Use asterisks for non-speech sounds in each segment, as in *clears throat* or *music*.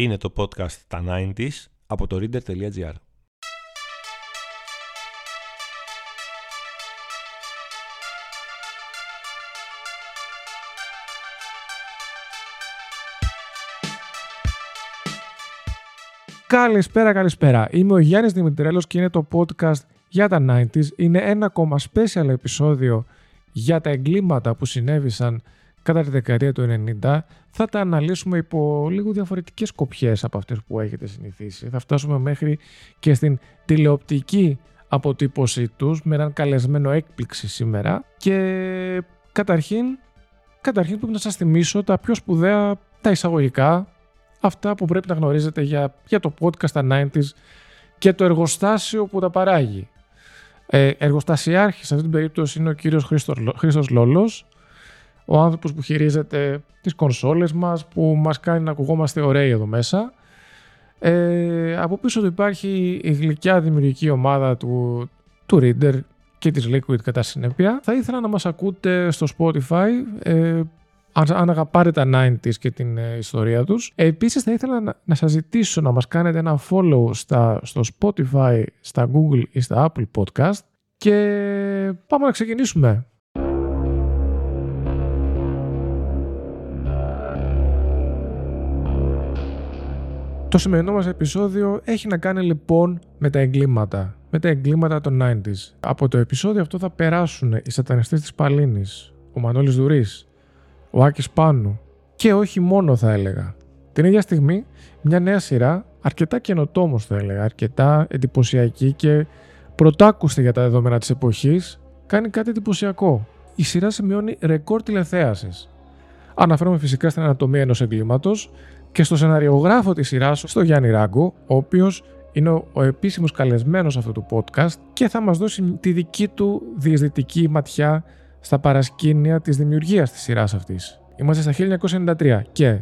Είναι το podcast τα 90s από το reader.gr. Καλησπέρα, καλησπέρα. Είμαι ο Γιάννης Δημητρέλος και είναι το podcast για τα 90s. Είναι ένα ακόμα special επεισόδιο για τα εγκλήματα που συνέβησαν κατά τη δεκαετία του 90. Θα τα αναλύσουμε υπό λίγο διαφορετικές σκοπιές από αυτές που έχετε συνηθίσει. Θα φτάσουμε μέχρι και στην τηλεοπτική αποτύπωσή τους με έναν καλεσμένο έκπληξη σήμερα και καταρχήν, καταρχήν πρέπει να σας θυμίσω τα πιο σπουδαία τα εισαγωγικά αυτά που πρέπει να γνωρίζετε για, για το podcast τα 90s και το εργοστάσιο που τα παράγει. Ε, εργοστασιάρχης σε αυτή την περίπτωση είναι ο κύριος Χρήστος Λόλος, ο άνθρωπος που χειρίζεται τις κονσόλες μας, που μας κάνει να ακουγόμαστε ωραίοι εδώ μέσα. Ε, από πίσω του υπάρχει η γλυκιά δημιουργική ομάδα του, του Reader και της Liquid κατά συνέπεια. Θα ήθελα να μας ακούτε στο Spotify, ε, αν αγαπάτε τα 90s και την ε, ιστορία τους. Επίσης θα ήθελα να, να σας ζητήσω να μας κάνετε ένα follow στα, στο Spotify, στα Google ή στα Apple Podcast και πάμε να ξεκινήσουμε. Το σημερινό μας επεισόδιο έχει να κάνει λοιπόν με τα εγκλήματα, με τα εγκλήματα των 90s. Από το επεισόδιο αυτό θα περάσουν οι σατανιστές της Παλίνης, ο Μανώλης Δουρής, ο Άκης Πάνου και όχι μόνο θα έλεγα. Την ίδια στιγμή μια νέα σειρά, αρκετά καινοτόμος θα έλεγα, αρκετά εντυπωσιακή και πρωτάκουστη για τα δεδομένα της εποχής, κάνει κάτι εντυπωσιακό. Η σειρά σημειώνει ρεκόρ τηλεθέασης. Αναφέρομαι φυσικά στην ανατομία ενός εγκλήματος και στο σεναριογράφο της σειράς, στο Γιάννη Ράγκο, ο οποίος είναι ο, ο επίσημος καλεσμένος αυτού του podcast και θα μας δώσει τη δική του διεισδυτική ματιά στα παρασκήνια της δημιουργίας της σειράς αυτής. Είμαστε στα 1993 και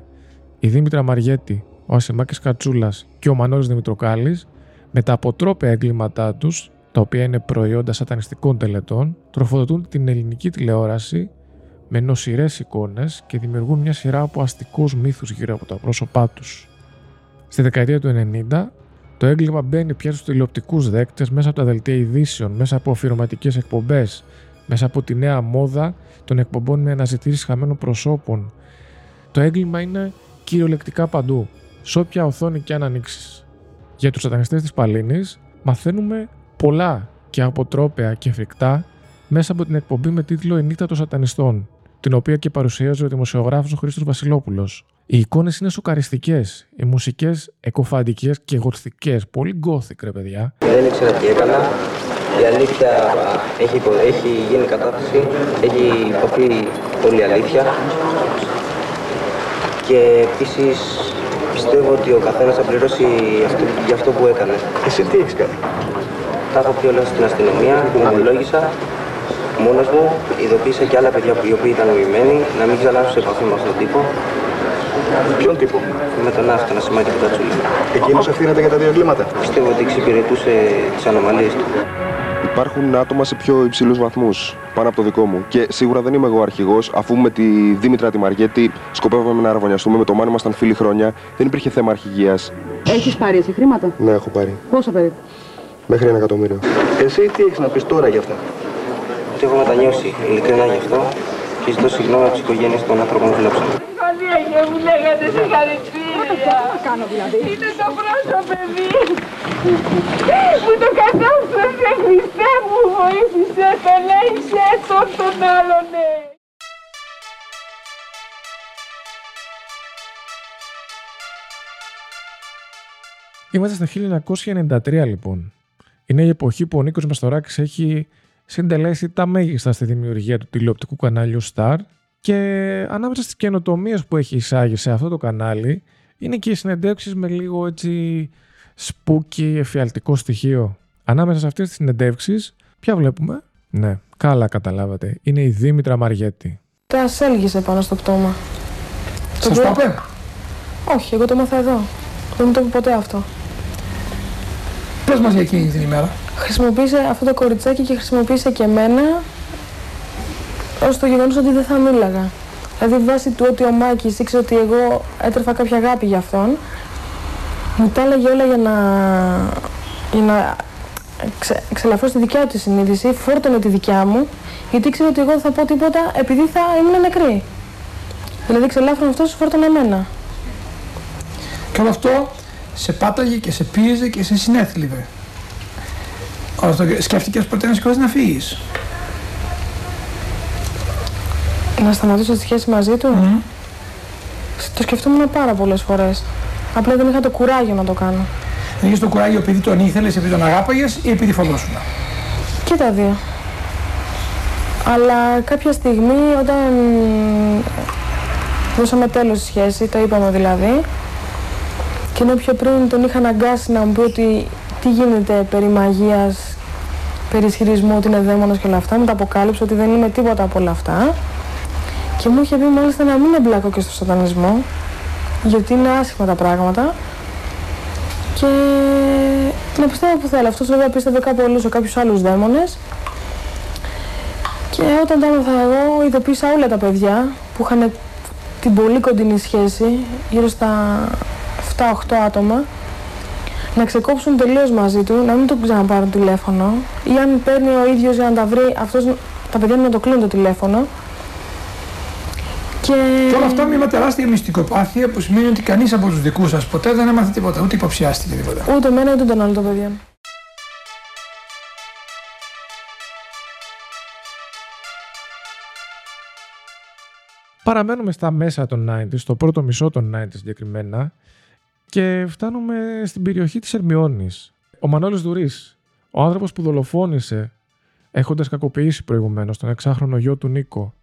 η Δήμητρα Μαριέτη, ο Ασημάκης Κατσούλας και ο Μανώλης Δημητροκάλης με τα αποτρόπαια εγκλήματά τους, τα οποία είναι προϊόντα σατανιστικών τελετών, τροφοδοτούν την ελληνική τηλεόραση με νοσηρές εικόνες και δημιουργούν μια σειρά από αστικούς μύθους γύρω από τα πρόσωπά τους. Στη δεκαετία του 90, το έγκλημα μπαίνει πια στους τηλεοπτικούς δέκτες μέσα από τα δελτία ειδήσεων, μέσα από αφιερωματικές εκπομπές, μέσα από τη νέα μόδα των εκπομπών με αναζητήσεις χαμένων προσώπων. Το έγκλημα είναι κυριολεκτικά παντού, σε όποια οθόνη και αν ανοίξεις. Για τους σατανιστές της Παλλήνης, μαθαίνουμε πολλά και αποτρόπαια και φρικτά μέσα από την εκπομπή με τίτλο Η νύχτα των σατανιστών, την οποία και παρουσίαζε ο δημοσιογράφος ο Χρήστος Βασιλόπουλος. Οι εικόνες είναι σοκαριστικές, οι μουσικές εκκωφαντικές και γοτθικές, πολύ gothic ρε παιδιά. Δεν ήξερα τι έκανα. Η αλήθεια έχει, έχει γίνει κατάσταση, έχει υποθεί όλη η αλήθεια. Και επίσης πιστεύω ότι ο καθένας θα πληρώσει αυτό, για αυτό που έκανε. Εσύ τι έχεις κάνει; Τα έχω πει όλα στην αστυνομία, ομολόγησα μόνος μου, ειδοποίησα και άλλα παιδιά οι οποίοι ήταν νοημένοι να μην ξανάρθουν σε επαφή με αυτόν τον τύπο. Ποιον τύπο; Με τον Άστα, να σημαίνει του Κατσούλη. Εκείνο ευθύνεται για τα δύο εγκλήματα. Πιστεύω ότι εξυπηρετούσε τις ανομαλίες του. Υπάρχουν άτομα σε πιο υψηλούς βαθμούς πάνω από το δικό μου. Και σίγουρα δεν είμαι εγώ αρχηγός, αφού με τη Δήμητρα τη Μαργέτη σκοπεύαμε να αραβωνιαστούμε. Με το Μάνο ήμασταν φίλοι χρόνια. Δεν υπήρχε θέμα αρχηγίας. Έχεις πάρει εσύ χρήματα; Ναι, έχω πάρει. Πόσα περίπου; Μέχρι ένα εκατομμύριο. Εσύ τι έχεις να πεις τώρα γι' αυτά. Ότι έχω μετανιώσει ειλικρινά γι' αυτό και ζητώ συγγνώμη από τις οικογένειες των άνθρωπων που δουλέψαν. Πανίγια μου λέγατε συγχαρητήρια. κάνω δηλαδή. Είναι το πρώτο παιδί που το κατάφερε Χριστέ μου βοήθησε τον είσαι τον τον άλλον ναι. Είμαστε στο 1993 λοιπόν. Είναι η εποχή που ο Νίκος Μαστοράκης έχει συντελέσει τα μέγιστα στη δημιουργία του τηλεοπτικού κανάλιου Star και ανάμεσα στις καινοτομίες που έχει εισάγει σε αυτό το κανάλι είναι και οι συνεντεύξεις με λίγο έτσι spooky εφιαλτικό στοιχείο. Ανάμεσα σε αυτές τις συνεντεύξεις, ποια βλέπουμε; Ναι, καλά καταλάβατε. Είναι η Δήμητρα Μαριέτη. Τα ασέλγησε πάνω στο πτώμα. Σας το είπε; Όχι, εγώ το μάθα εδώ. Δεν μου το είπε ποτέ αυτό. Πες μας για εκείνη την ημέρα. Χρησιμοποίησε αυτό το κοριτσάκι και χρησιμοποίησε και εμένα ως το γεγονός ότι δεν θα μίλαγα. Δηλαδή βάσει του ότι ο Μάκης ήξερε ότι εγώ έτρεφα κάποια αγάπη για αυτόν, Μου τα έλεγε όλα για να, για να ξε, ξελαφρώσω τη δικιά του τη συνείδηση, φόρτωνε τη δικιά μου, γιατί ήξερε ότι εγώ δεν θα πω τίποτα επειδή θα ήμουν νεκρή. Δηλαδή ξελάφρωνε αυτός, φόρτωνε εμένα. Και όλο αυτό σε πάταγε και σε πίεζε και σε συνέθλιβε. Όλο αυτό σκέφτηκες ποτέ να σηκώσεις να φύγεις; Να σταματήσω τη σχέση μαζί του; Μμμ. Το σκεφτόμουν πάρα πολλές φορές. Απλά δεν είχα το κουράγιο να το κάνω. Δεν είχες το κουράγιο επειδή τον ήθελες, επειδή τον αγάπαγες ή επειδή φοβόσουν. Και τα δύο. Αλλά κάποια στιγμή όταν δώσαμε τέλος στη σχέση, το είπαμε δηλαδή, και ενώ πιο πριν τον είχα αναγκάσει να μου πει ότι τι γίνεται περί μαγείας, περί ισχυρισμού ότι είναι δαίμονας και όλα αυτά, μου τα αποκάλυψε ότι δεν είμαι τίποτα από όλα αυτά. Και μου είχε πει μάλιστα να μην εμπλάκω και στο σατανισμό, γιατί είναι άσχημα τα πράγματα. Και να πιστεύω που θέλω. Αυτός βέβαια πίστευε κάπου αλλού σε κάποιους άλλους δαίμονες. Και όταν τα έμαθα εγώ, ειδοποίησα όλα τα παιδιά που είχαν την πολύ κοντινή σχέση, γύρω στα 7-8 άτομα, να ξεκόψουν τελείως μαζί του, να μην του ξαναπάρουν τηλέφωνο ή αν παίρνει ο ίδιος για να τα βρει, αυτός, τα παιδιά μου να το κλείνουν το τηλέφωνο. Και... Και όλα αυτά με μια τεράστια μυστικοπάθεια που σημαίνει ότι κανείς από τους δικούς σας ποτέ δεν έμαθε τίποτα, ούτε υποψιάστηκε τίποτα. Ούτε εμένα ούτε τον άλλο το παιδιά. Παραμένουμε στα μέσα των 90s, στο πρώτο μισό των 90s συγκεκριμένα και φτάνουμε στην περιοχή της Ερμιώνης. Ο Μανώλης Δουρής, ο άνθρωπος που δολοφόνησε έχοντας κακοποιήσει προηγουμένως τον εξάχρονο γιο του Νίκο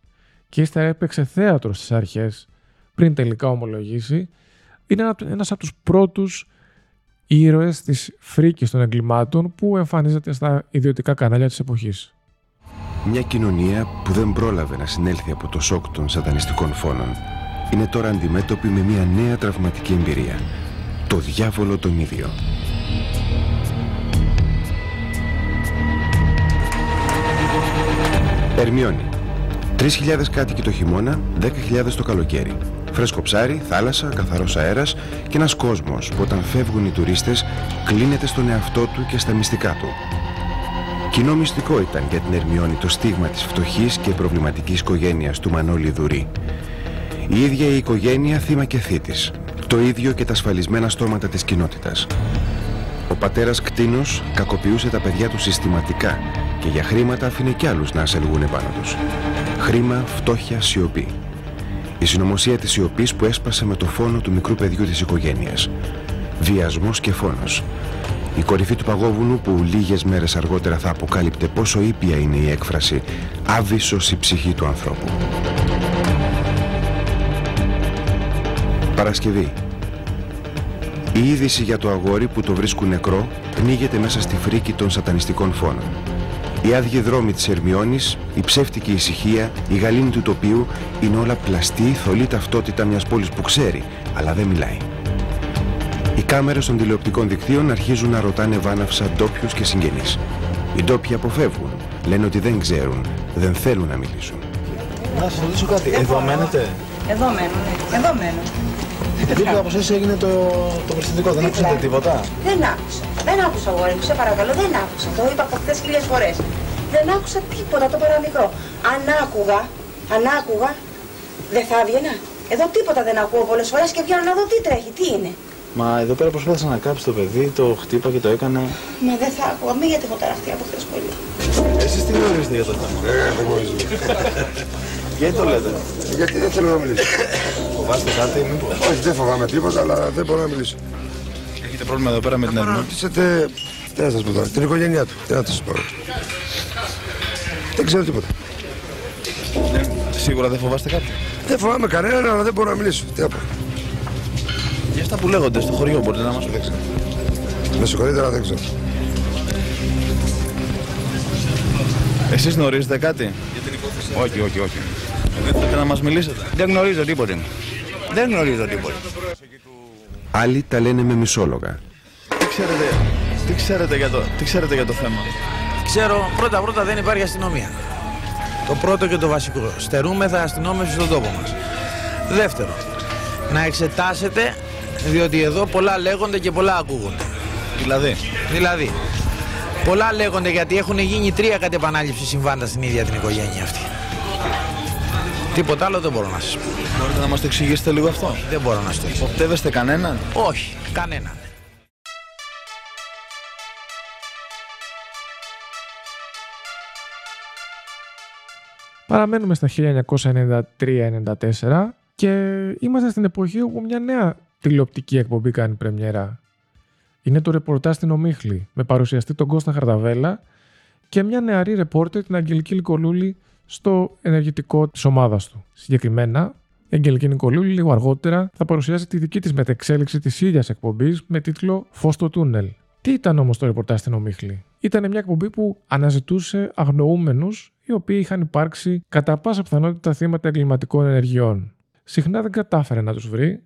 και ύστερα έπαιξε θέατρο στις αρχές πριν τελικά ομολογήσει, είναι ένα- ένας από τους πρώτους ήρωες της φρίκης των εγκλημάτων που εμφανίζεται στα ιδιωτικά κανάλια της εποχής. Μια κοινωνία που δεν πρόλαβε να συνέλθει από το σοκ των σατανιστικών φόνων είναι τώρα αντιμέτωπη με μια νέα τραυματική εμπειρία. Το διάβολο τον ίδιο. Ερμιόνι. 3.000 κάτοικοι το χειμώνα, 10.000 το καλοκαίρι. Φρέσκο ψάρι, θάλασσα, καθαρός αέρας και ένας κόσμος που όταν φεύγουν οι τουρίστες κλείνεται στον εαυτό του και στα μυστικά του. Κοινό μυστικό ήταν για την Ερμιόνη το στίγμα της φτωχής και προβληματικής οικογένειας του Μανώλη Δουρή. Η ίδια η οικογένεια θύμα και θήτης. Το ίδιο και τα ασφαλισμένα στόματα της κοινότητας. Ο πατέρας κτίνος κακοποιούσε τα παιδιά του συστηματικά και για χρήματα άφηνε κι άλλους να ασελγούν επάνω τους. Χρήμα, φτώχεια, σιωπή. Η συνωμοσία της σιωπής που έσπασε με το φόνο του μικρού παιδιού της οικογένειας. Βιασμός και φόνος. Η κορυφή του παγόβουνου που λίγες μέρες αργότερα θα αποκάλυπτε πόσο ήπια είναι η έκφραση «άβυσσος η ψυχή του ανθρώπου». Παρασκευή. Η είδηση για το αγόρι που το βρίσκουν νεκρό πνίγεται μέσα στη φρίκη των σατανιστικών φόνων. Οι άδειοι δρόμοι της Ερμιώνης, η ψεύτικη ησυχία, η γαλήνη του τοπίου είναι όλα πλαστή, θολή ταυτότητα μιας πόλης που ξέρει, αλλά δεν μιλάει. Οι κάμερες των τηλεοπτικών δικτύων αρχίζουν να ρωτάνε βάναυσα ντόπιους και συγγενείς. Οι ντόπιοι αποφεύγουν, λένε ότι δεν ξέρουν, δεν θέλουν να μιλήσουν. Να σα ρωτήσω κάτι. Εδώ μένετε; Εδώ μένω, ναι. Εδώ μένω. Δίπλα από εσά έγινε το, το περιστατικό. Δεν ακούσατε τίποτα. Δεν άκουσα. Δεν άκουσα, αγόρι μου, σε παρακαλώ, δεν άκουσα. Το είπα από χθες χίλιες φορές. Δεν άκουσα τίποτα το παραμικρό. Αν άκουγα, αν άκουγα, δεν θα έβγαινα. Εδώ τίποτα δεν ακούω πολλές φορές και βγαίνω να δω τι τρέχει, τι είναι. Μα εδώ πέρα προσπάθησα να κάψει το παιδί, το χτύπα και το έκανα. Μα δεν θα άκουγα, μην γιατί έχω ταραχτεί από χθες πολύ. Εσείς τι γνωρίζετε για το θέμα; δεν γνωρίζω. Γιατί το λέτε; Γιατί δεν θέλω να μιλήσω. Φοβάστε κάτι, μήπω. Όχι, δεν φοβάμαι τίποτα, αλλά δεν μπορώ να μιλήσω. Έχετε πρόβλημα εδώ πέρα με την Ερμηνεία. Ρωτήσετε, τι να σας πω τώρα, την οικογένειά του. Τι να σας πω. Δεν ξέρω τίποτα. Σίγουρα δεν φοβάστε κάποιον. Δεν φοβάμαι κανέναν, αλλά δεν μπορώ να μιλήσω. Τι να πω. Για αυτά που λέγονται στο χωριό μπορείτε να μας πείτε. Με συγχωρείτε, αλλά δεν ξέρω. Εσείς γνωρίζετε κάτι; Για την υπόθεση. Όχι, όχι, όχι. Δεν θέλετε να μας μιλήσετε; Δεν γνωρίζω τίποτε. Δεν γνωρίζω τίποτε. Άλλοι τα λένε με μισόλογα. Τι ξέρετε, τι ξέρετε, για, το, τι ξέρετε για το θέμα; Ξέρω, πρώτα πρώτα δεν υπάρχει αστυνομία. Το πρώτο και το βασικό. Στερούμεθα αστυνόμευση στον τόπο μας. Δεύτερο, να εξετάσετε Διότι εδώ πολλά λέγονται και πολλά ακούγονται. Δηλαδή; Δηλαδή, πολλά λέγονται γιατί έχουν γίνει τρία κατ' επανάληψη συμβάντα στην ίδια την οικογένεια αυτή. Τίποτα άλλο δεν μπορώ να σας πω. Μπορείτε να μας το εξηγήσετε λίγο αυτό; Δεν μπορώ να σας το εξηγήσω. Οπτεύεστε κανέναν. Όχι, κανέναν. Παραμένουμε στα 1993-94 και είμαστε στην εποχή όπου μια νέα τηλεοπτική εκπομπή κάνει πρεμιέρα. Είναι το ρεπορτάζ στην Ομίχλη με παρουσιαστή τον Κώστα Χαρδαβέλα και μια νεαρή ρεπόρτερ την Αγγελική Λικολούλη στο ενεργητικό της ομάδας του. Συγκεκριμένα, η Αγγελική Νικολούλη λίγο αργότερα θα παρουσιάσει τη δική της μετεξέλιξη της ίδιας εκπομπής με τίτλο «Φως στο τούνελ». Τι ήταν όμως το ρεπορτάζ στην Ομίχλη; Ήταν μια εκπομπή που αναζητούσε αγνοούμενους οι οποίοι είχαν υπάρξει κατά πάσα πιθανότητα θύματα εγκληματικών ενεργειών. Συχνά δεν κατάφερε να τους βρει,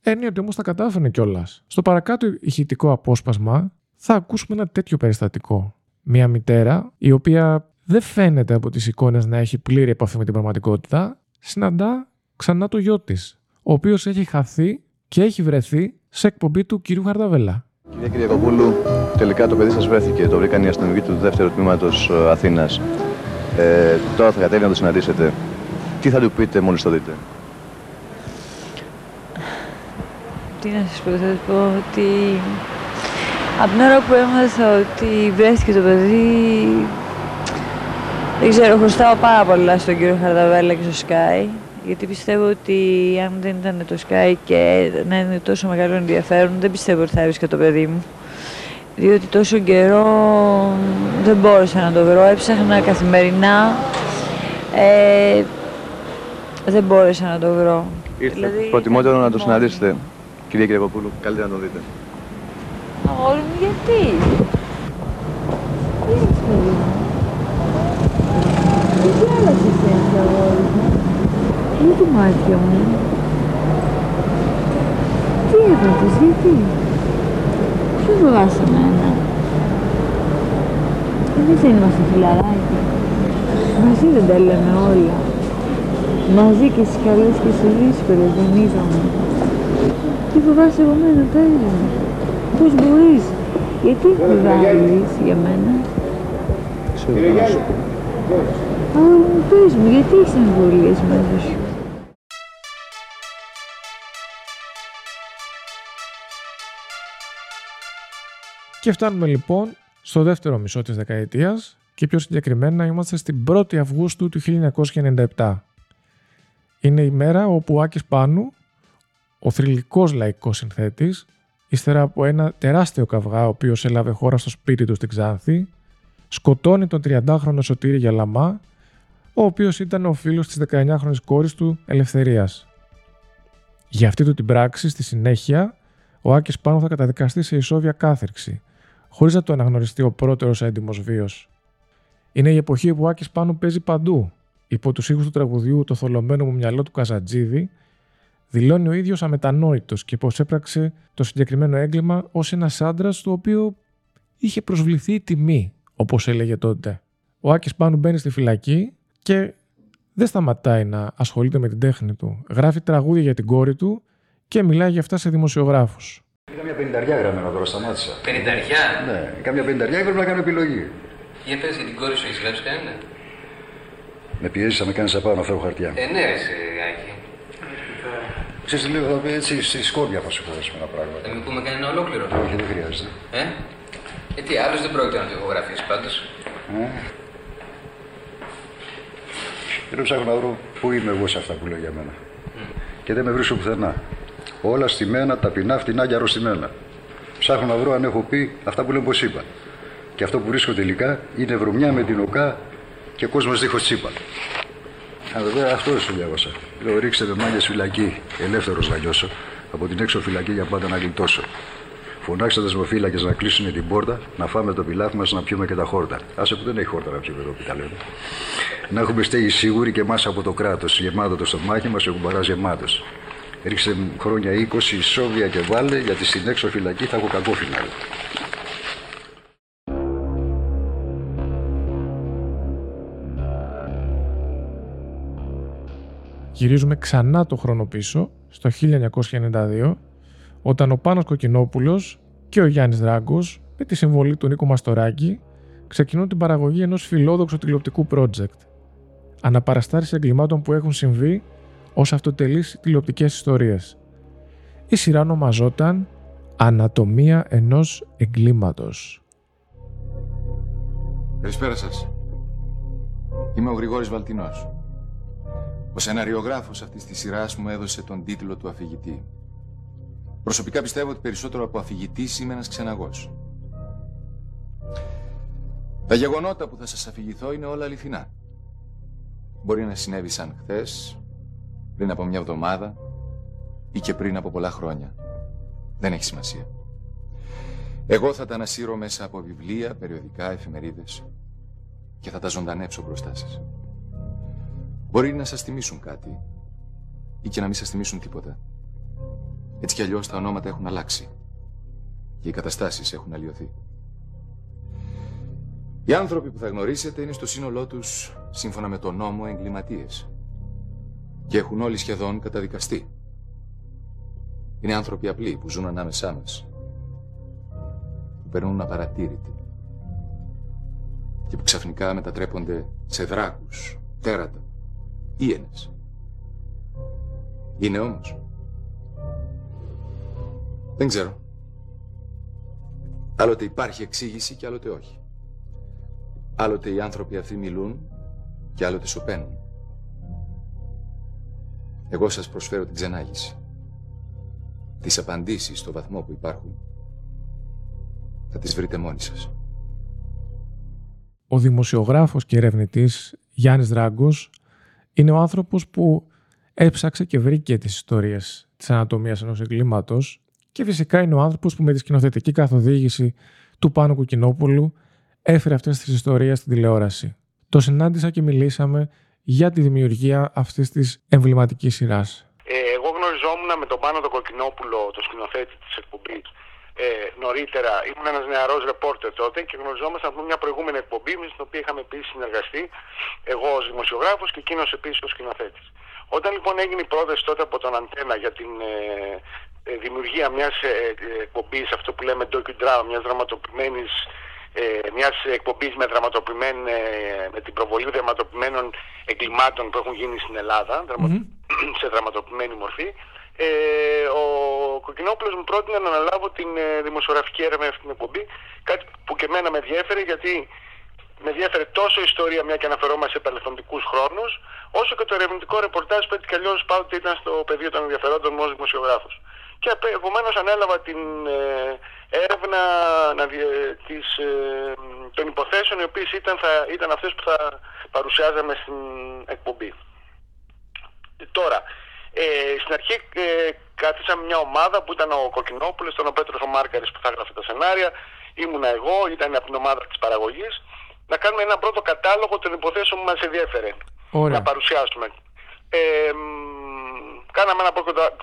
έννοια όμως τα κατάφερε κιόλας. Στο παρακάτω ηχητικό απόσπασμα θα ακούσουμε ένα τέτοιο περιστατικό. Μια μητέρα, η οποία δεν φαίνεται από τις εικόνες να έχει πλήρη επαφή με την πραγματικότητα, συναντά ξανά το γιο της, ο οποίος έχει χαθεί και έχει βρεθεί σε εκπομπή του κυρίου Χαρδαβέλα. Κυρία Κυριακοπούλου, τελικά το παιδί σας βρέθηκε. Το βρήκαν οι αστυνομικοί του δεύτερου τμήματος Αθήνας. Ε, τώρα θα κατέβει να το συναντήσετε. Τι θα του πείτε μόλις το δείτε; Τι να σας πω, θα σας πω ότι από την ώρα που έμαθα ότι βρέθηκε το παιδί δεν ξέρω, χρωστάω πάρα πολλά στον κύριο Χαρδαβέλα και στο Sky γιατί πιστεύω ότι αν δεν ήταν το Sky και να είναι τόσο μεγάλο ενδιαφέρον δεν πιστεύω ότι θα έβρισκα το παιδί μου διότι τόσο καιρό δεν μπόρεσα να το βρω, έψαχνα καθημερινά, ε, δεν μπόρεσα να το βρω. Ήρθε δηλαδή, προτιμότερο να το συναντήσετε, κυρία Κυριακοπούλου, καλύτερα να το δείτε. Αγόρι μου, γιατί; Τι άλλαξε εσύ, αγόρι μου. Είναι του μάτια μου. Τι έπαθες, γιατί; Ποιος φοβάσαι εμένα; Εμείς δεν είμαστε φιλαράκι. Μαζί δεν τα λέμε όλα. Μαζί και στις καλές και στις δύσκολες δεν είδαμε. Τι φοβάσαι από μένα τα ίδια. Πώς μπορείς. Γιατί φοβάζεις για μένα; Ξέρω να σου πω. Αλλά μου πες μου, γιατί έχεις αμφιβολίες μέσα σου; Και φτάνουμε λοιπόν στο δεύτερο μισό της δεκαετίας και πιο συγκεκριμένα είμαστε στην 1η Αυγούστου του 1997. Είναι η μέρα όπου ο Άκης Πάνου, ο θρηλυκός λαϊκός συνθέτης, ύστερα από ένα τεράστιο καυγά ο οποίος έλαβε χώρα στο σπίτι του στην Ξάνθη, σκοτώνει τον 30χρονο Σωτήρη Γιαλαμά, ο οποίος ήταν ο φίλος της 19χρονης κόρης του Ελευθερίας. Για αυτή του την πράξη, στη συνέχεια, ο Άκης Πάνου θα καταδικαστεί σε ισόβια κάθερξη, χωρίς να το αναγνωριστεί ο πρώτερος έντιμος βίος. Είναι η εποχή που ο Άκης Πάνου παίζει παντού. Υπό τους ήχους του τραγουδιού Το θολωμένο μου μυαλό του Καζατζίδη, δηλώνει ο ίδιος αμετανόητος και πως έπραξε το συγκεκριμένο έγκλημα ως ένας άντρας του οποίο είχε προσβληθεί η τιμή, όπως έλεγε τότε. Ο Άκης Πάνου μπαίνει στη φυλακή και δεν σταματάει να ασχολείται με την τέχνη του. Γράφει τραγούδια για την κόρη του και μιλάει για αυτά σε δημοσιογράφους. Καμιά πενταριά γραμμένο τώρα, σταμάτησα. Πενταριά; Ναι, καμιά πενταριά και πρέπει να κάνω επιλογή. Για πες για την κόρη σου, έχεις γράψει κανένα; Με πιέζεις να με κάνεις να πάω να φέρω χαρτιά. Ε, ναι, εσύ, Άκη. Ξέρεις, λίγο έτσι στη σκόρπια θα σου πω ένα πράγμα. Δεν με πούμε κανένα ολόκληρο. Όχι, δεν χρειάζεται. Ε, ε τι, άλλος δεν πρόκειται να το ηχογραφείς πάντως. Ε. Δεν ψάχνω να βρω πού είμαι εγώ σε αυτά που λέω για μένα; Mm. Και δεν με βρίσκω πουθενά. Όλα στημένα, ταπεινά, φτηνά και αρρωστημένα. Ψάχνω να βρω αν έχω πει αυτά που λέω πω είπα. Και αυτό που βρίσκω τελικά είναι βρωμιά με την οκά και κόσμος δίχως τσίπα. Α, βέβαια αυτό σου διάβασα. Λέω ρίξτε με μάγια φυλακή, ελεύθερος να νιώσω. Από την έξω φυλακή για πάντα να γλιτώσω. Φωνάξτε δεσμοφύλακε να κλείσουν την πόρτα, να φάμε το πιλάφι μας να πιούμε και τα χόρτα. Άσε που δεν έχει χόρτα να πιούμε εδώ που τα λέμε. Να έχουμε στέγη σίγουρη και εμάς από το κράτος. Γεμάτο το στομάχι μας, ο κουμπαρά γεμάτος. Ρίξε χρόνια 20 Σόβια και βάλε γιατί στην έξω φυλακή θα έχω κακό φινάλ. Γυρίζουμε ξανά το χρόνο πίσω, στο 1992, όταν ο Πάνος Κοκκινόπουλος και ο Γιάννης Δράγκος με τη συμβολή του Νίκο Μαστοράκη ξεκινούν την παραγωγή ενός φιλόδοξου τηλεοπτικού project. Αναπαραστάσεις εγκλημάτων που έχουν συμβεί ως αυτοτελείς τηλεοπτικές ιστορίες. Η σειρά ονομαζόταν «Ανατομία ενός εγκλήματος». Καλησπέρα σας. Είμαι ο Γρηγόρης Βαλτινός. Ο σεναριογράφος αυτής της σειράς μου έδωσε τον τίτλο του αφηγητή. Προσωπικά πιστεύω ότι περισσότερο από αφηγητής είμαι ένας ξεναγός. Τα γεγονότα που θα σας αφηγηθώ είναι όλα αληθινά. Μπορεί να συνέβησαν χθες, πριν από μια εβδομάδα ή και πριν από πολλά χρόνια. Δεν έχει σημασία. Εγώ θα τα ανασύρω μέσα από βιβλία, περιοδικά, εφημερίδες και θα τα ζωντανέψω μπροστά σας. Μπορεί να σας θυμίσουν κάτι ή και να μην σας θυμίσουν τίποτα. Έτσι κι αλλιώς τα ονόματα έχουν αλλάξει και οι καταστάσεις έχουν αλλοιωθεί. Οι άνθρωποι που θα γνωρίσετε είναι στο σύνολό τους, σύμφωνα με τον νόμο, εγκληματίες. Και έχουν όλοι σχεδόν καταδικαστεί. Είναι άνθρωποι απλοί που ζουν ανάμεσά μας. Που περνούν απαρατήρητοι. Και που ξαφνικά μετατρέπονται σε δράκους, τέρατα, ίενες. Είναι όμως. Δεν ξέρω. Άλλοτε υπάρχει εξήγηση και άλλοτε όχι. Άλλοτε οι άνθρωποι αυτοί μιλούν και άλλοτε σωπαίνουν. Εγώ σας προσφέρω την ξενάγηση. Τις απαντήσεις στο βαθμό που υπάρχουν θα τις βρείτε μόνοι σας. Ο δημοσιογράφος και ερευνητής Γιάννης Δράγκος είναι ο άνθρωπος που έψαξε και βρήκε τις ιστορίες της ανατομίας ενός εγκλήματος και φυσικά είναι ο άνθρωπος που με τη σκηνοθετική καθοδήγηση του Πάνου Κουκκινόπουλου έφερε αυτές τις ιστορίες στην τηλεόραση. Το συνάντησα και μιλήσαμε για τη δημιουργία αυτής της εμβληματικής σειράς. Ε, εγώ γνωριζόμουν με τον Πάνο τον Κοκκινόπουλο, το σκηνοθέτη της εκπομπής, ε, νωρίτερα. Ήμουν ένας νεαρός ρεπόρτερ τότε και γνωριζόμασταν από μια προηγούμενη εκπομπή με την οποία είχαμε επίσης συνεργαστεί, εγώ ως δημοσιογράφος και εκείνος επίσης ως σκηνοθέτης. Όταν λοιπόν έγινε η πρόταση τότε από τον Αντένα για την ε, ε δημιουργία μιας ε, ε, εκπομπής, αυτό που λέμε docudrama, μιας δραματοποιημένης ε, μιας εκπομπής με, με την προβολή δραματοποιημένων εγκλημάτων που έχουν γίνει στην Ελλάδα, *clears throat* σε δραματοποιημένη μορφή, ε, ο Κοκκινόπουλος μου πρότεινε να αναλάβω την ε, δημοσιογραφική έρευνα αυτή την εκπομπή, κάτι που και εμένα με ενδιέφερε γιατί με ενδιαφέρε τόσο η ιστορία, μια και αναφερόμαστε σε παρελθοντικού χρόνους, όσο και το ερευνητικό ρεπορτάζ που έτσι κι αλλιώς πάντοτε ήταν στο πεδίο των ενδιαφερόντων μου ως δημοσιογράφος. Και επομένως ανέλαβα την ε, έρευνα να, της, ε, των υποθέσεων οι οποίες ήταν, ήταν αυτές που θα παρουσιάζαμε στην εκπομπή. Τώρα, ε, στην αρχή ε, κάθισαμε μια ομάδα που ήταν ο Κοκκινόπουλος, ήταν ο Πέτρος ο Μάρκαρης που θα έγραφε τα σενάρια, ήμουνα εγώ, ήταν από την ομάδα της παραγωγής, να κάνουμε ένα πρώτο κατάλογο των υποθέσεων που μας ενδιέφερε να παρουσιάσουμε. Ε, κάναμε ένα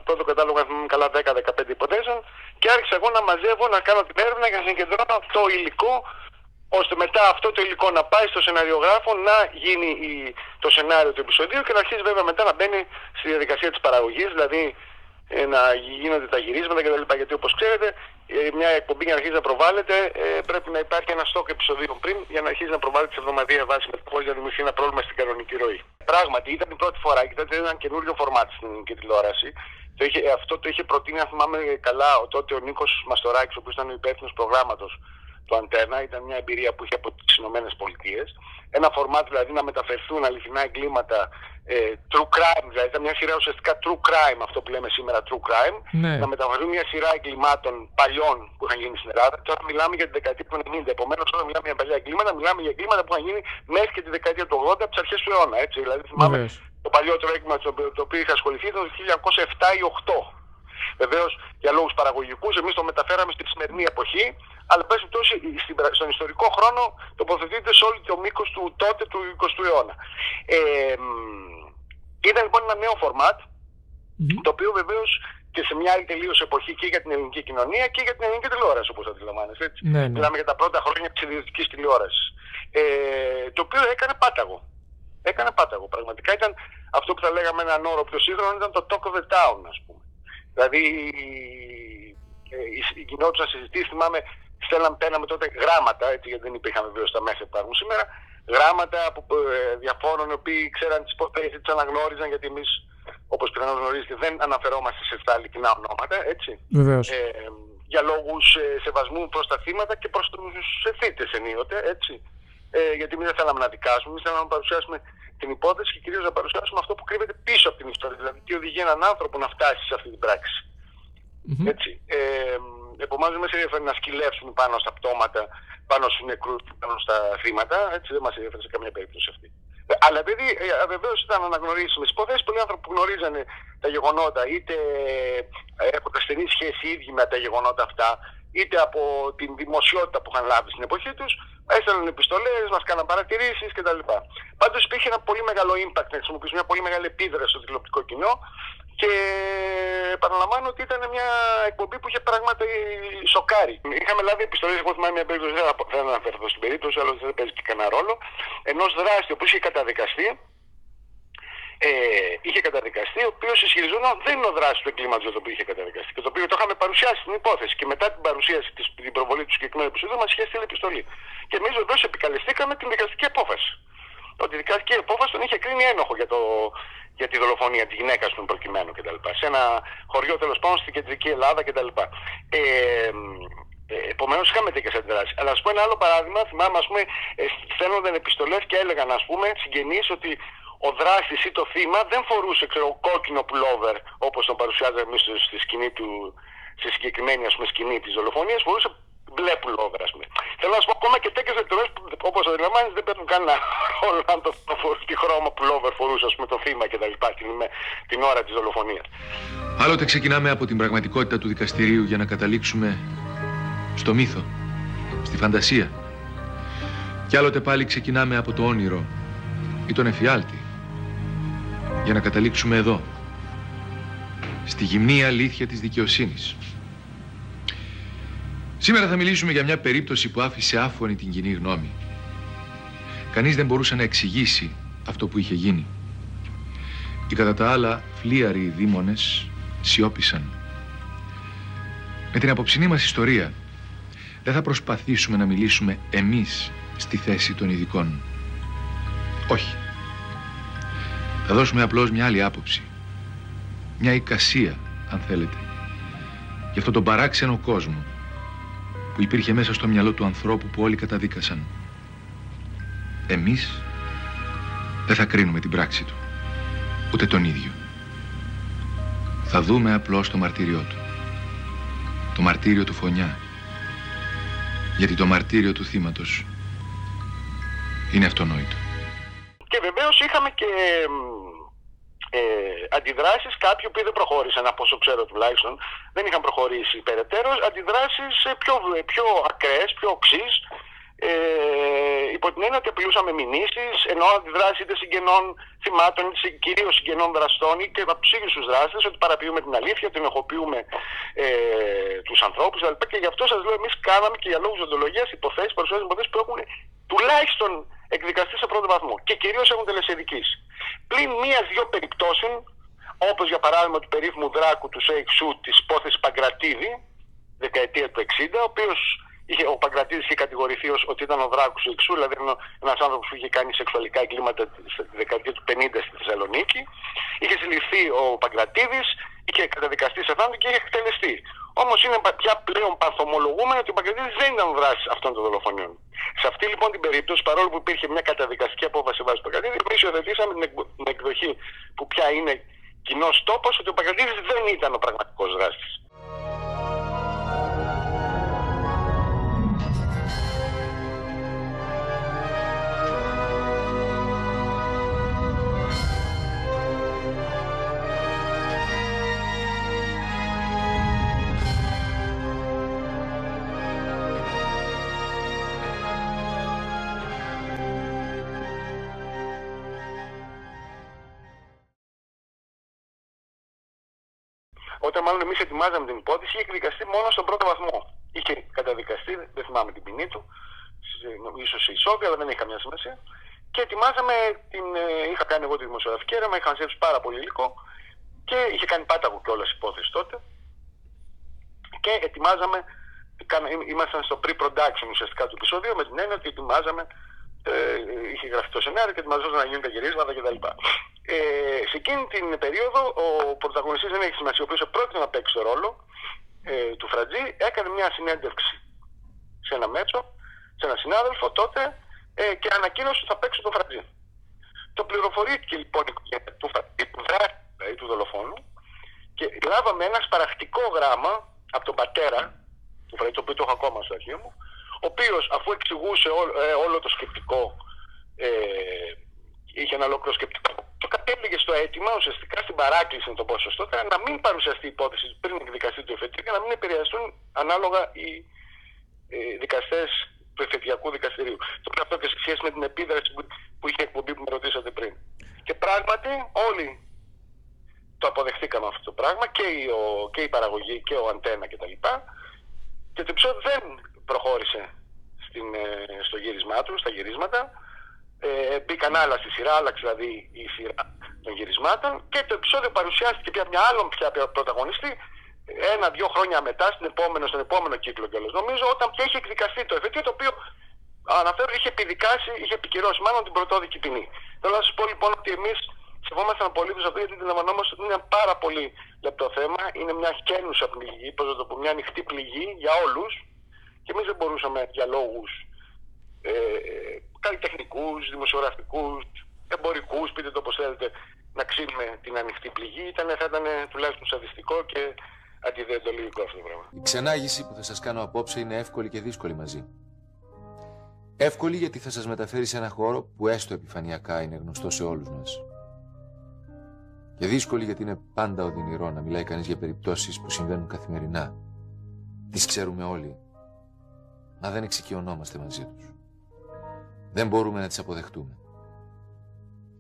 πρώτο κατάλογο, αν καλά 10-15 υποθέσεων και άρχισα εγώ να μαζεύω, να κάνω την έρευνα και να συγκεντρώνω το υλικό ώστε μετά αυτό το υλικό να πάει στο σεναριογράφο να γίνει η, το σενάριο του επεισοδίου και να αρχίσει βέβαια μετά να μπαίνει στη διαδικασία της παραγωγής, δηλαδή ε, να γίνονται τα γυρίσματα κτλ. Γιατί όπως ξέρετε, ε, μια εκπομπή για να αρχίσει να προβάλλεται ε, πρέπει να υπάρχει ένα στόκ επεισοδίων πριν για να αρχίσει να προβάλλεται σε εβδομαδία βάση με το για να δημιουργήσει ένα πρόβλημα στην κανονική ροή. Πράγματι, ήταν η πρώτη φορά και ήταν ένα καινούριο φορμάτι στην ελληνική τηλεόραση. Το είχε, αυτό το είχε προτείνει, αν θυμάμαι καλά, τότε ο Νίκος Μαστοράκης, ο οποίος ήταν ο υπεύθυνος προγράμματος του Αντένα, ήταν μια εμπειρία που είχε από τις Ηνωμένες Πολιτείες. Ένα φορμάτ δηλαδή να μεταφερθούν αληθινά εγκλήματα ε, true crime, δηλαδή ήταν μια σειρά ουσιαστικά true crime, αυτό που λέμε σήμερα true crime, ναι. να μεταφερθούν μια σειρά εγκλημάτων παλιών που είχαν γίνει στην Ελλάδα. Τώρα μιλάμε για την δεκαετία του 90. Επομένως, όταν μιλάμε για παλιά εγκλήματα, μιλάμε για εγκλήματα που είχαν γίνει μέχρι και τη δεκαετία του 80 από τις αρχές του αιώνα. Έτσι. Δηλαδή, θυμάμαι το παλιότερο έγκλημα το οποίο είχα ασχοληθεί ήταν το 1907 ή 8. Βεβαίως για λόγους παραγωγικούς, εμείς το μεταφέραμε στη σημερινή εποχή, αλλά πάση περιπτώσει στον ιστορικό χρόνο τοποθετείται σε όλο το μήκος του τότε του 20ου αιώνα. Ε, ήταν λοιπόν ένα νέο φορμάτ, το οποίο βεβαίως και σε μια άλλη τελείως εποχή και για την ελληνική κοινωνία και για την ελληνική τηλεόραση, όπως αντιλαμβάνεσαι. Έτσι. Ναι, ναι. Μιλάμε για τα πρώτα χρόνια της ιδιωτική τηλεόρασης. Ε, το οποίο έκανε πάταγο. Έκανε πάταγο. Πραγματικά ήταν αυτό που θα λέγαμε έναν όρο πιο σύγχρονο, ήταν το talk of the town, ας πούμε. Δηλαδή ε, γινόντουσαν συζητήσεις, θυμάμαι, στέλναμε, παίρναμε τότε γράμματα, έτσι, γιατί δεν υπήρχαν βεβαίως τα μέσα που υπάρχουν σήμερα, γράμματα από ε, διαφόρων οι οποίοι ξέραν τις υποθέσεις, τις αναγνώριζαν, γιατί εμείς, όπως πιθανώ γνωρίζετε, δεν αναφερόμαστε σε 7 αληθινά ονόματα, έτσι. Βεβαίως. Ε, για λόγους σεβασμού προς τα θύματα και προς τους ευθύτες ενίοτε, έτσι. Ε, γιατί εμείς δεν θέλαμε να δικάσουμε, εμείς θέλαμε να παρουσιάσουμε την υπόθεση και κυρίως να παρουσιάσουμε αυτό που κρύβεται πίσω από την ιστορία. Δηλαδή, τι οδηγεί έναν άνθρωπο να φτάσει σε αυτή την πράξη. Έτσι. Ε, Επομένως, δεν μα ενδιαφέρει να σκυλεύσουμε πάνω στα πτώματα, πάνω στους νεκρούς, πάνω στα θύματα. Έτσι, δεν μας ενδιαφέρει σε καμία περίπτωση αυτή. Ε, Αλλά επειδή ε, βεβαίως ήταν αναγνωρίσιμες υποθέσεις, πολλοί άνθρωποι που γνωρίζανε τα γεγονότα, είτε ε, έχοντας στενή σχέση οι ίδιοι με τα γεγονότα αυτά, είτε από την δημοσιότητα που είχαν λάβει στην εποχή τους, έστελναν επιστολές, μας κάναν παρατηρήσεις κτλ. Πάντως υπήρχε ένα πολύ μεγάλο impact, να χρησιμοποιήσουμε μια πολύ μεγάλη επίδραση στο τηλεοπτικό κοινό και παραλαμβάνω ότι ήταν μια εκπομπή που είχε πράγματι σοκάρει. Είχαμε λάβει επιστολές, εγώ θυμάμαι μια περίπτωση, δεν θα- δεν αναφερθώ στην περίπτωση, αλλά δεν παίζει και κανένα ρόλο, ενός δράστη, ο οποίος είχε καταδικαστεί ε, είχε καταδικαστεί, ο οποίος ισχυριζόταν ότι δεν είναι ο δράστη του εγκλήματος για το οποίο είχε καταδικαστεί. Και το οποίο το είχαμε παρουσιάσει στην υπόθεση. Και μετά την παρουσίαση, της, την προβολή του συγκεκριμένου επεισόδου, μας είχε στείλει επιστολή. Και εμείς βεβαίως επικαλεστήκαμε την δικαστική απόφαση. Ότι η δικαστική απόφαση τον είχε κρίνει ένοχο για, το, για τη δολοφονία της γυναίκας του προκειμένου κτλ. Σε ένα χωριό τέλος πάντων στην κεντρική Ελλάδα κτλ. Ε, ε, Επομένως, είχαμε τέτοιες αντιδράσεις. Αλλά ας πούμε ένα άλλο παράδειγμα, θυμάμαι, ας πούμε, ε, στέλνονταν επιστολές και έλεγαν, ας πούμε, συγγενείς ότι ο δράστη ή το θύμα δεν φορούσε ξέρω, κόκκινο πουλόβερ όπως τον παρουσιάζαμε εμείς στη σκηνή του, στη συγκεκριμένη ας πούμε, σκηνή της δολοφονίας, φορούσε μπλε πουλόβερ, ας πούμε. Θέλω να σου πω ακόμα και τέτοιες λεπτομέρειε που όπως αντιλαμβάνεις δεν παίρνουν κανένα ρόλο αν το, το, φορ- τι χρώμα πουλόβερ φορούσε ας πούμε, το θύμα κτλ. Την, ημέ- την ώρα της δολοφονίας. Άλλοτε ξεκινάμε από την πραγματικότητα του δικαστηρίου για να καταλήξουμε στο μύθο, στη φαντασία. Κι άλλοτε πάλι ξεκινάμε από το όνειρο ή τον εφιάλτη για να καταλήξουμε εδώ, στη γυμνή αλήθεια της δικαιοσύνης. Σήμερα θα μιλήσουμε για μια περίπτωση που άφησε άφωνη την κοινή γνώμη. Κανείς δεν μπορούσε να εξηγήσει αυτό που είχε γίνει. Οι κατά τα άλλα φλίαροι δήμονες σιώπησαν. Με την απόψινή μας ιστορία δεν θα προσπαθήσουμε να μιλήσουμε εμείς στη θέση των ειδικών. Όχι. Θα δώσουμε απλώς μια άλλη άποψη. Μια εικασία, αν θέλετε. Για αυτόν τον παράξενο κόσμο που υπήρχε μέσα στο μυαλό του ανθρώπου που όλοι καταδίκασαν. Εμείς δεν θα κρίνουμε την πράξη του. Ούτε τον ίδιο. Θα δούμε απλώς το μαρτύριό του. Το μαρτύριο του φωνιά. Γιατί το μαρτύριο του θύματος είναι αυτονόητο. Και βεβαίω είχαμε και ε, αντιδράσεις κάποιοι που δεν προχώρησαν, από όσο ξέρω τουλάχιστον, δεν είχαν προχωρήσει περαιτέρω. Αντιδράσεις πιο, πιο ακραίες, πιο οξύς. Ε, υπό την έννοια ότι απειλούσαν με μηνύσεις, ενώ αντιδράσεις είτε συγγενών θυμάτων, είτε κυρίως συγγενών δραστών ή και από τους ίδιους τους δράστες, ότι παραποιούμε την αλήθεια, ότι ενοχοποιούμε ε, τους ανθρώπους κτλ. Και γι' αυτό σας λέω, εμείς κάναμε και για λόγους δεοντολογίας υποθέσεις, παρουσιάζουμε υποθέσεις που έχουν τουλάχιστον εκδικαστεί σε πρώτο βαθμό και κυρίως έχουν τελεσιδικήσει. Πλην μία-δύο περιπτώσεων, όπως για παράδειγμα του περίφημου δράκου του Σέικ Σου της υπόθεσης Παγκρατίδη, δεκαετία του 60, ο οποίος ο Παγκρατίδης είχε κατηγορηθεί ως ότι ήταν ο δράκος του Εξού, δηλαδή ένας άνθρωπος που είχε κάνει σεξουαλικά εγκλήματα τη δεκαετία του 50 στη Θεσσαλονίκη. Είχε συλληφθεί ο Παγκρατίδης, είχε καταδικαστεί σε θάνατο και είχε εκτελεστεί. Όμως είναι πια πλέον παθομολογούμενο ότι ο Παγκρατίδη δεν ήταν δράση αυτών των δολοφονιών. Σε αυτή λοιπόν την περίπτωση, παρόλο που υπήρχε μια καταδικαστική απόφαση βάσει του Παγκρατίδη, εμείς υιοθετήσαμε την, εκ- την εκδοχή που πια είναι κοινός τόπος ότι ο Παγκρατίδη δεν ήταν ο πραγματικός δράστης. Όταν μάλλον εμείς ετοιμάζαμε την υπόθεση, είχε εκδικαστεί μόνο στον πρώτο βαθμό. Είχε καταδικαστεί, δεν θυμάμαι την ποινή του, ίσως σε ισόβια, αλλά δεν έχει καμιά σημασία. Και ετοιμάζαμε την. ε, Είχα κάνει εγώ τη δημοσιογραφική έρευνα, είχα μαζέψει πάρα πολύ υλικό και είχε κάνει πάταγο κιόλας υπόθεση τότε. και ετοιμάζαμε, κάνα- ήμ- ήμασταν στο pre-production ουσιαστικά του επεισόδιου με την έννοια ότι ετοιμάζαμε, ε, είχε γραφτεί το σενάριο και ετοιμαζόταν να γίνουν τα γυρίσματα κτλ. Ε, σε εκείνη την περίοδο ο πρωταγωνιστής δεν έχει σημασία, ο οποίος πρότεινε να παίξει το ρόλο ε, του Φρατζή, έκανε μια συνέντευξη σε ένα μέτσο, σε ένα συνάδελφο τότε ε, και ανακοίνωσε ότι θα παίξει τον Φρατζή. Το πληροφορήθηκε λοιπόν η οικογένεια του Φρατζή, του δράστη δηλαδή, του δολοφόνου και λάβαμε ένα σπαραχτικό γράμμα από τον πατέρα του Φρατζή, το οποίο το έχω ακόμα στο αρχείο μου, ο οποίος αφού εξηγούσε ό- ε, όλο το σκεπτικό, ε, είχε ένα ολόκληρο σκεπτικό, το κατέληγε στο αίτημα ουσιαστικά στην παράκληση, να το πω σωστότερα, να μην παρουσιαστεί η υπόθεση πριν εκδικαστεί του εφετείου και να μην επηρεαστούν ανάλογα οι ε, δικαστές του εφετειακού δικαστηρίου. Το λέω αυτό και σε σχέση με την επίδραση που, που είχε εκπομπή που με ρωτήσατε πριν. Και πράγματι όλοι το αποδεχτήκαμε αυτό το πράγμα και η, ο, και η παραγωγή και ο Αντένα κτλ. Και το επεισόδιο δεν προχώρησε στην, ε, στο γύρισμά του, στα γυρίσματα. Ε, μπήκαν άλλα στη σειρά, άλλαξε δηλαδή η σειρά των γυρισμάτων και το επεισόδιο παρουσιάστηκε πια μια άλλον πια πρωταγωνιστή ένα-δύο χρόνια μετά, στην επόμενο, στον επόμενο κύκλο κιόλας νομίζω, όταν πια είχε εκδικαστεί το εφετείο το οποίο αναφέρω είχε επιδικάσει, είχε επικυρώσει μάλλον την πρωτόδικη ποινή. Θέλω να σας πω λοιπόν ότι εμείς σεβόμασταν απολύτως αυτό γιατί αντιλαμβανόμαστε ότι είναι ένα πάρα πολύ λεπτό θέμα. Είναι μια χένουσα πληγή, πώς να το πω, μια ανοιχτή πληγή για όλους και εμείς δεν μπορούσαμε για λόγους ε, καλλιτεχνικούς, δημοσιογραφικούς, εμπορικούς, πείτε το όπως θέλετε, να ξύνουμε την ανοιχτή πληγή. Ήταν, θα ήταν τουλάχιστον σαδιστικό και αντιδεντολογικό αυτό το πράγμα. Η ξενάγηση που θα σας κάνω απόψε είναι εύκολη και δύσκολη μαζί. Εύκολη γιατί θα σας μεταφέρει σε ένα χώρο που έστω επιφανειακά είναι γνωστό σε όλους μας. Και δύσκολη γιατί είναι πάντα οδυνηρό να μιλάει κανείς για περιπτώσεις που συμβαίνουν καθημερινά. Τις ξέρουμε όλοι. Μα δεν εξοικειωνόμαστε μαζί τους. Δεν μπορούμε να τις αποδεχτούμε.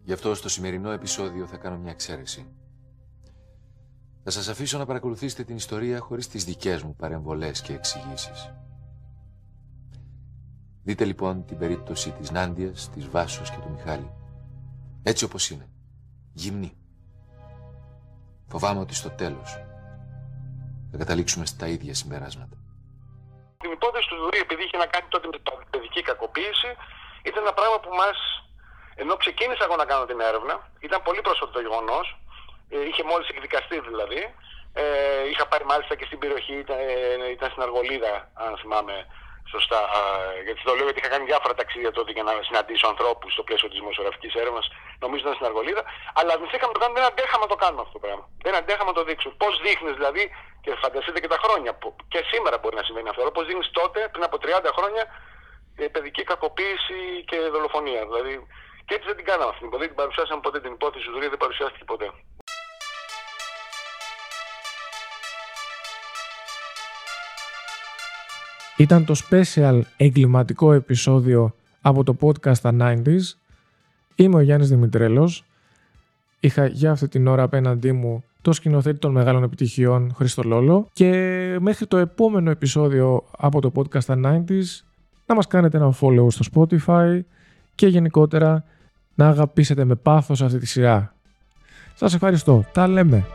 Γι' αυτό στο σημερινό επεισόδιο θα κάνω μια εξαίρεση. Θα σας αφήσω να παρακολουθήσετε την ιστορία χωρίς τις δικές μου παρεμβολές και εξηγήσεις. Δείτε λοιπόν την περίπτωση της Νάντιας, της Βάσος και του Μιχάλη. Έτσι όπως είναι. Γυμνή. Φοβάμαι ότι στο τέλος θα καταλήξουμε στα ίδια συμπεράσματα. Την υπόθεση του Δουρή, επειδή είχε να κάνει τότε με την παιδική κακοποίηση, ήταν ένα πράγμα που μα. Ενώ ξεκίνησα εγώ να κάνω την έρευνα, ήταν πολύ πρόσφατο το γεγονός, είχε μόλις εκδικαστεί δηλαδή. Ε, είχα πάρει μάλιστα και στην περιοχή, ήταν, ε, ήταν στην Αργολίδα, αν θυμάμαι σωστά. Α, γιατί το λέω γιατί είχα κάνει διάφορα ταξίδια τότε για να συναντήσω ανθρώπους στο πλαίσιο της δημοσιογραφικής έρευνας. Νομίζω ήταν στην Αργολίδα. Αλλά αρνηθήκαμε να το κάνουμε, δεν αντέχαμε να το κάνουμε αυτό το πράγμα. Δεν αντέχαμε να το δείξουμε. Πώς δείχνεις δηλαδή, και φανταστείτε και τα χρόνια, που και σήμερα μπορεί να συμβαίνει αυτό, πώ δείχνει τότε, πριν από 30 χρόνια, ε, παιδική κακοποίηση και δολοφονία. Δηλαδή, και έτσι δεν την κάναμε αυτή την υπόθεση. Δεν την παρουσιάσαμε ποτέ την υπόθεση του δεν παρουσιάστηκε ποτέ. Ήταν το special εγκληματικό επεισόδιο από το podcast τα 90s. Είμαι ο Γιάννης Δημητρέλος. Είχα για αυτή την ώρα απέναντί μου το σκηνοθέτη των μεγάλων επιτυχιών Χρήστο Λόλο και μέχρι το επόμενο επεισόδιο από το podcast τα 90s να μας κάνετε ένα follow στο Spotify και γενικότερα να αγαπήσετε με πάθος αυτή τη σειρά. Σας ευχαριστώ. Τα λέμε.